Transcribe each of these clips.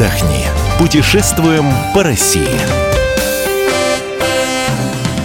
отдохни. Путешествуем по России.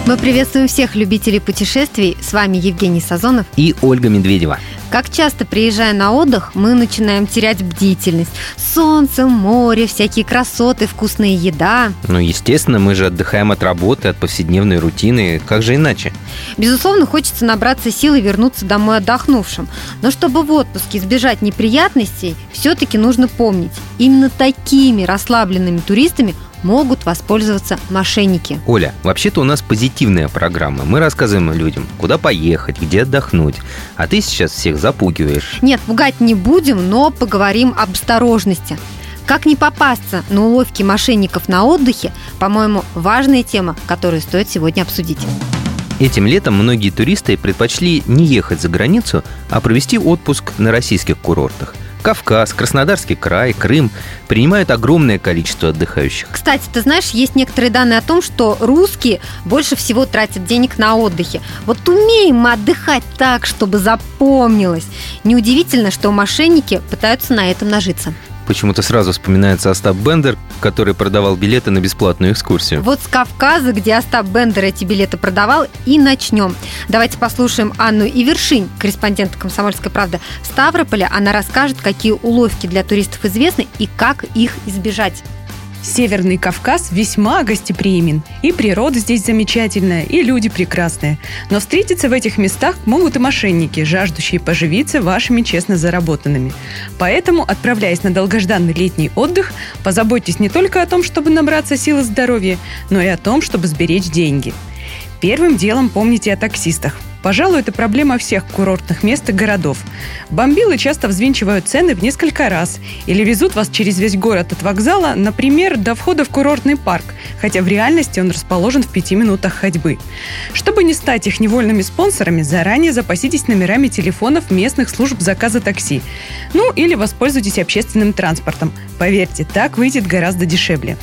Мы приветствуем всех любителей путешествий. С вами Евгений Сазонов и Ольга Медведева. Как часто, приезжая на отдых, мы начинаем терять бдительность. Солнце, море, всякие красоты, вкусная еда. Ну, естественно, мы же отдыхаем от работы, от повседневной рутины. Как же иначе? Безусловно, хочется набраться сил и вернуться домой отдохнувшим. Но чтобы в отпуске избежать неприятностей, все-таки нужно помнить, именно такими расслабленными туристами могут воспользоваться мошенники. Оля, вообще-то у нас позитивная программа. Мы рассказываем людям, куда поехать, где отдохнуть. А ты сейчас всех запугиваешь. Нет, пугать не будем, но поговорим об осторожности. Как не попасться на уловки мошенников на отдыхе, по-моему, важная тема, которую стоит сегодня обсудить. Этим летом многие туристы предпочли не ехать за границу, а провести отпуск на российских курортах – Кавказ, Краснодарский край, Крым принимают огромное количество отдыхающих. Кстати, ты знаешь, есть некоторые данные о том, что русские больше всего тратят денег на отдыхе. Вот умеем мы отдыхать так, чтобы запомнилось. Неудивительно, что мошенники пытаются на этом нажиться. Почему-то сразу вспоминается Остап Бендер, который продавал билеты на бесплатную экскурсию. Вот с Кавказа, где Остап Бендер эти билеты продавал, и начнем. Давайте послушаем Анну Ивершинь, корреспондент «Комсомольской правды» в Ставрополе. Она расскажет, какие уловки для туристов известны и как их избежать. Северный Кавказ весьма гостеприимен. И природа здесь замечательная, и люди прекрасные. Но встретиться в этих местах могут и мошенники, жаждущие поживиться вашими честно заработанными. Поэтому, отправляясь на долгожданный летний отдых, позаботьтесь не только о том, чтобы набраться сил и здоровья, но и о том, чтобы сберечь деньги. Первым делом помните о таксистах. Пожалуй, это проблема всех курортных мест и городов. Бомбилы часто взвинчивают цены в несколько раз или везут вас через весь город от вокзала, например, до входа в курортный парк, хотя в реальности он расположен в пяти минутах ходьбы. Чтобы не стать их невольными спонсорами, заранее запаситесь номерами телефонов местных служб заказа такси. Ну или воспользуйтесь общественным транспортом. Поверьте, так выйдет гораздо дешевле.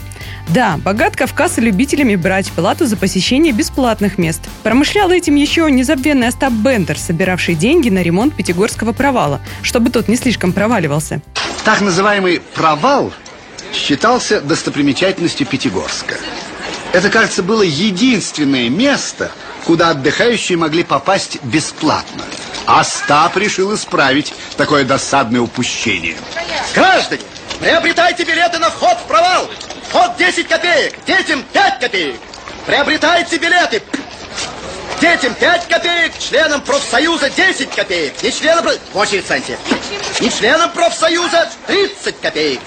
Да, богат Кавказ и любителями брать плату за посещение бесплатных мест. Промышлял этим еще незабвенный Остап Бендер, собиравший деньги на ремонт Пятигорского провала, чтобы тот не слишком проваливался. Так называемый «провал» считался достопримечательностью Пятигорска. Это, кажется, было единственное место, куда отдыхающие могли попасть бесплатно. Остап решил исправить такое досадное упущение. Граждане, приобретайте билеты на вход в провал! Вход 10 копеек, детям 5 копеек. Приобретайте билеты. Детям 5 копеек, членам профсоюза 10 копеек. Не членам... В очередь, Санти. Не членам профсоюза 30 копеек.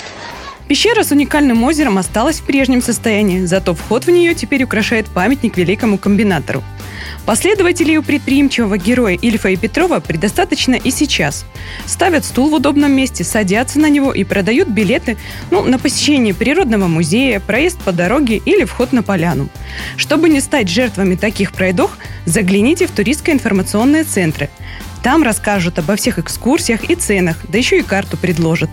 Пещера с уникальным озером осталась в прежнем состоянии, зато вход в нее теперь украшает памятник великому комбинатору. Последователей у предприимчивого героя Ильфа и Петрова предостаточно и сейчас. Ставят стул в удобном месте, садятся на него и продают билеты ну, на посещение природного музея, проезд по дороге или вход на поляну. Чтобы не стать жертвами таких пройдох, загляните в туристско-информационные центры. Там расскажут обо всех экскурсиях и ценах, да еще и карту предложат.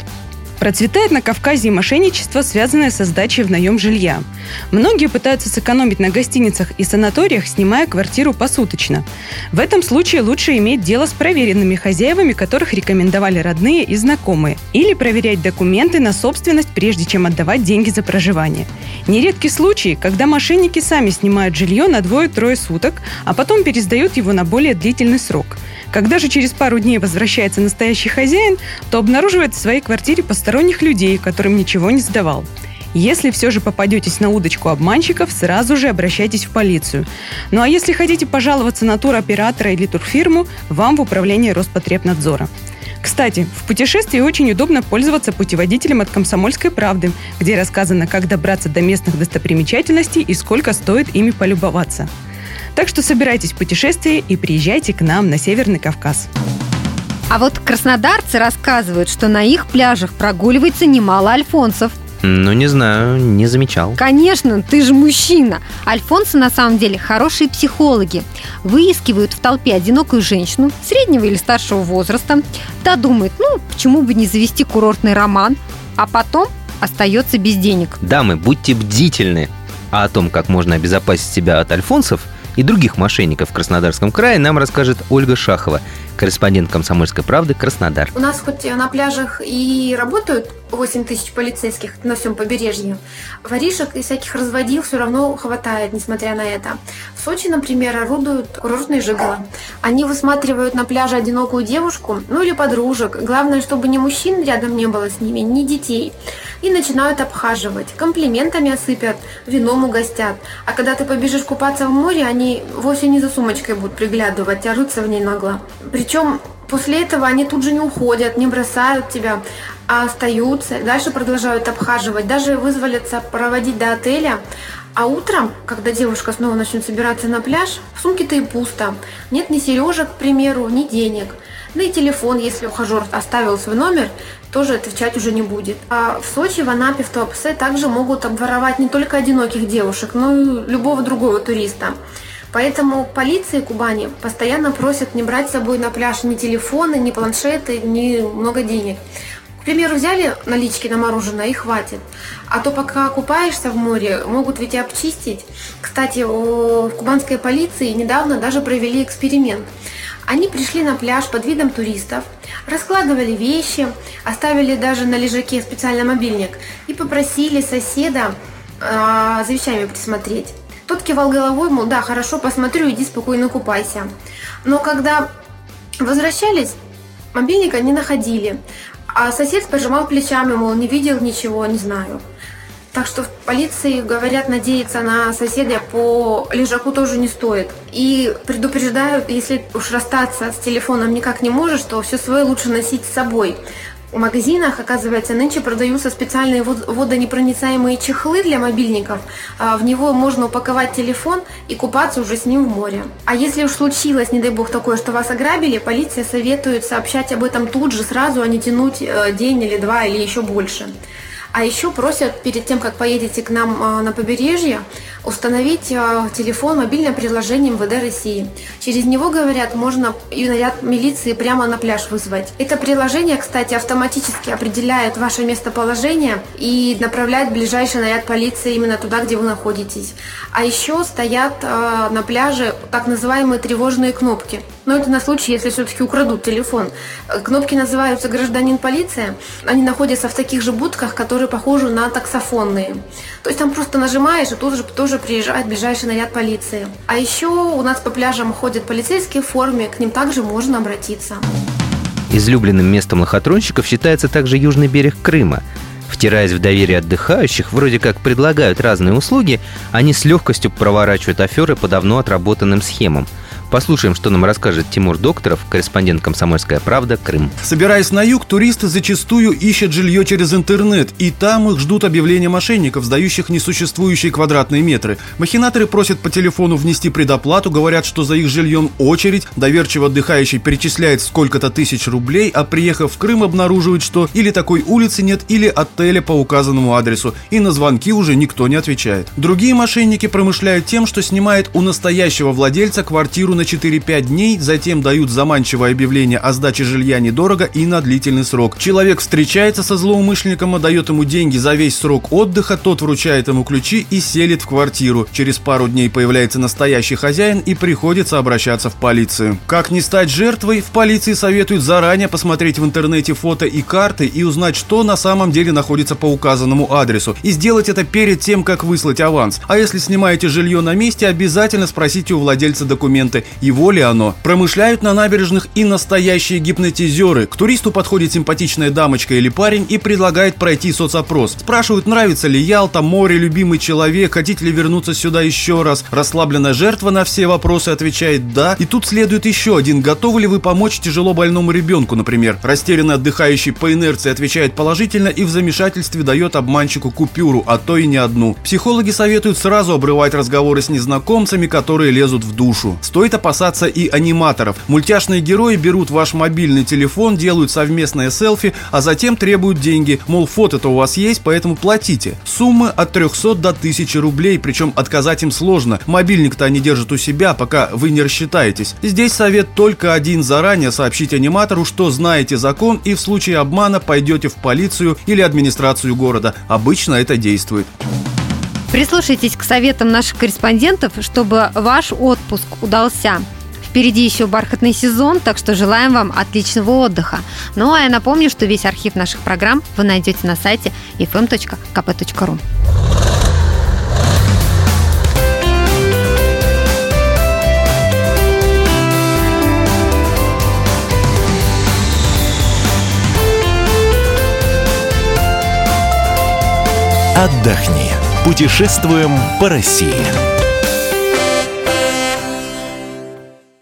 Процветает на Кавказе мошенничество, связанное со сдачей в наем жилья. Многие пытаются сэкономить на гостиницах и санаториях, снимая квартиру посуточно. В этом случае лучше иметь дело с проверенными хозяевами, которых рекомендовали родные и знакомые. Или проверять документы на собственность, прежде чем отдавать деньги за проживание. Нередки случаи, когда мошенники сами снимают жилье на двое-трое суток, а потом пересдают его на более длительный срок. Когда же через пару дней возвращается настоящий хозяин, то обнаруживает в своей квартире посторонних людей, которым ничего не сдавал. Если все же попадетесь на удочку обманщиков, сразу же обращайтесь в полицию. Ну а если хотите пожаловаться на туроператора или турфирму, вам в управление Роспотребнадзора. Кстати, в путешествии очень удобно пользоваться путеводителем от «Комсомольской правды», где рассказано, как добраться до местных достопримечательностей и сколько стоит ими полюбоваться. Так что собирайтесь в путешествие и приезжайте к нам на Северный Кавказ. А вот краснодарцы рассказывают, что на их пляжах прогуливается немало альфонсов. Ну, не знаю, не замечал. Конечно, ты же мужчина. Альфонсы на самом деле хорошие психологи. Выискивают в толпе одинокую женщину среднего или старшего возраста. Та думает, ну, почему бы не завести курортный роман, а потом остается без денег. Дамы, будьте бдительны. А о том, как можно обезопасить себя от альфонсов – и других мошенников в Краснодарском крае нам расскажет Ольга Шахова, корреспондент «Комсомольской правды» Краснодар. У нас хоть на пляжах и работают 8 тысяч полицейских на всем побережье, воришек и всяких разводил все равно хватает, несмотря на это. В Сочи, например, орудуют курортные жиголо. Они высматривают на пляже одинокую девушку, ну или подружек. Главное, чтобы ни мужчин рядом не было с ними, ни детей. И начинают обхаживать, комплиментами осыпят, вином угостят. А когда ты побежишь купаться в море, они вовсе не за сумочкой будут приглядывать, а рыться в ней нагло. Причем После этого они тут же не уходят, не бросают тебя, а остаются, дальше продолжают обхаживать, даже вызволятся проводить до отеля. А утром, когда девушка снова начнет собираться на пляж, в сумке-то и пусто. Нет ни сережек, к примеру, ни денег. Да и телефон, если ухажер оставил свой номер, тоже отвечать уже не будет. А в Сочи, в Анапе, в Туапсе также могут обворовать не только одиноких девушек, но и любого другого туриста. Поэтому полиции Кубани постоянно просят не брать с собой на пляж ни телефоны, ни планшеты, ни много денег. К примеру, взяли налички на мороженое и хватит. А то пока купаешься в море, могут ведь и обчистить. Кстати, в кубанской полиции недавно даже провели эксперимент. Они пришли на пляж под видом туристов, раскладывали вещи, оставили даже на лежаке специальный мобильник и попросили соседа э, за вещами присмотреть. Тот кивал головой, мол, да, хорошо, посмотрю, иди спокойно купайся. Но когда возвращались, мобильника не находили. А сосед пожимал плечами, мол, не видел ничего, не знаю. Так что в полиции, говорят, надеяться на соседа по лежаку тоже не стоит. И предупреждают, если уж расстаться с телефоном никак не можешь, то все свое лучше носить с собой. В магазинах, оказывается, нынче продаются специальные водонепроницаемые чехлы для мобильников. А, в него можно упаковать телефон и купаться уже с ним в море. А если уж случилось, не дай бог, такое, что вас ограбили, полиция советует сообщать об этом тут же, сразу, а не тянуть э, день или два или еще больше. А еще просят перед тем, как поедете к нам а, на побережье, установить а, телефон, мобильное приложение МВД России. Через него, говорят, можно и наряд милиции прямо на пляж вызвать. Это приложение, кстати, автоматически определяет ваше местоположение и направляет ближайший наряд полиции именно туда, где вы находитесь. А еще стоят а, на пляже так называемые тревожные кнопки. Но это на случай, если все-таки украдут телефон. Кнопки называются «Гражданин полиция». Они находятся в таких же будках, которые похожи на таксофонные. То есть там просто нажимаешь, и тут же тоже приезжает ближайший наряд полиции. А еще у нас по пляжам ходят полицейские в форме, к ним также можно обратиться. Излюбленным местом лохотронщиков считается также южный берег Крыма. Втираясь в доверие отдыхающих, вроде как предлагают разные услуги, они с легкостью проворачивают аферы по давно отработанным схемам – Послушаем, что нам расскажет Тимур Докторов, корреспондент «Комсомольская правда», Крым. Собираясь на юг, туристы зачастую ищут жилье через интернет, и там их ждут объявления мошенников, сдающих несуществующие квадратные метры. Махинаторы просят по телефону внести предоплату, говорят, что за их жильем очередь, доверчиво отдыхающий перечисляет сколько-то тысяч рублей, а приехав в Крым, обнаруживают, что или такой улицы нет, или отеля по указанному адресу, и на звонки уже никто не отвечает. Другие мошенники промышляют тем, что снимают у настоящего владельца квартиру на 4-5 дней, затем дают заманчивое объявление о сдаче жилья недорого и на длительный срок. Человек встречается со злоумышленником, отдает ему деньги за весь срок отдыха, тот вручает ему ключи и селит в квартиру. Через пару дней появляется настоящий хозяин и приходится обращаться в полицию. Как не стать жертвой, в полиции советуют заранее посмотреть в интернете фото и карты и узнать, что на самом деле находится по указанному адресу. И сделать это перед тем, как выслать аванс. А если снимаете жилье на месте, обязательно спросите у владельца документы его ли оно. Промышляют на набережных и настоящие гипнотизеры. К туристу подходит симпатичная дамочка или парень и предлагает пройти соцопрос. Спрашивают, нравится ли Ялта, море, любимый человек, хотите ли вернуться сюда еще раз. Расслабленная жертва на все вопросы отвечает «да». И тут следует еще один. Готовы ли вы помочь тяжело больному ребенку, например? Растерянно отдыхающий по инерции отвечает положительно и в замешательстве дает обманщику купюру, а то и не одну. Психологи советуют сразу обрывать разговоры с незнакомцами, которые лезут в душу. Стоит опасаться и аниматоров. Мультяшные герои берут ваш мобильный телефон, делают совместное селфи, а затем требуют деньги. Мол, фото-то у вас есть, поэтому платите. Суммы от 300 до 1000 рублей, причем отказать им сложно. Мобильник-то они держат у себя, пока вы не рассчитаетесь. Здесь совет только один заранее сообщить аниматору, что знаете закон и в случае обмана пойдете в полицию или администрацию города. Обычно это действует. Прислушайтесь к советам наших корреспондентов, чтобы ваш отпуск удался. Впереди еще бархатный сезон, так что желаем вам отличного отдыха. Ну а я напомню, что весь архив наших программ вы найдете на сайте fm.kp.ru. Отдохни. Путешествуем по России.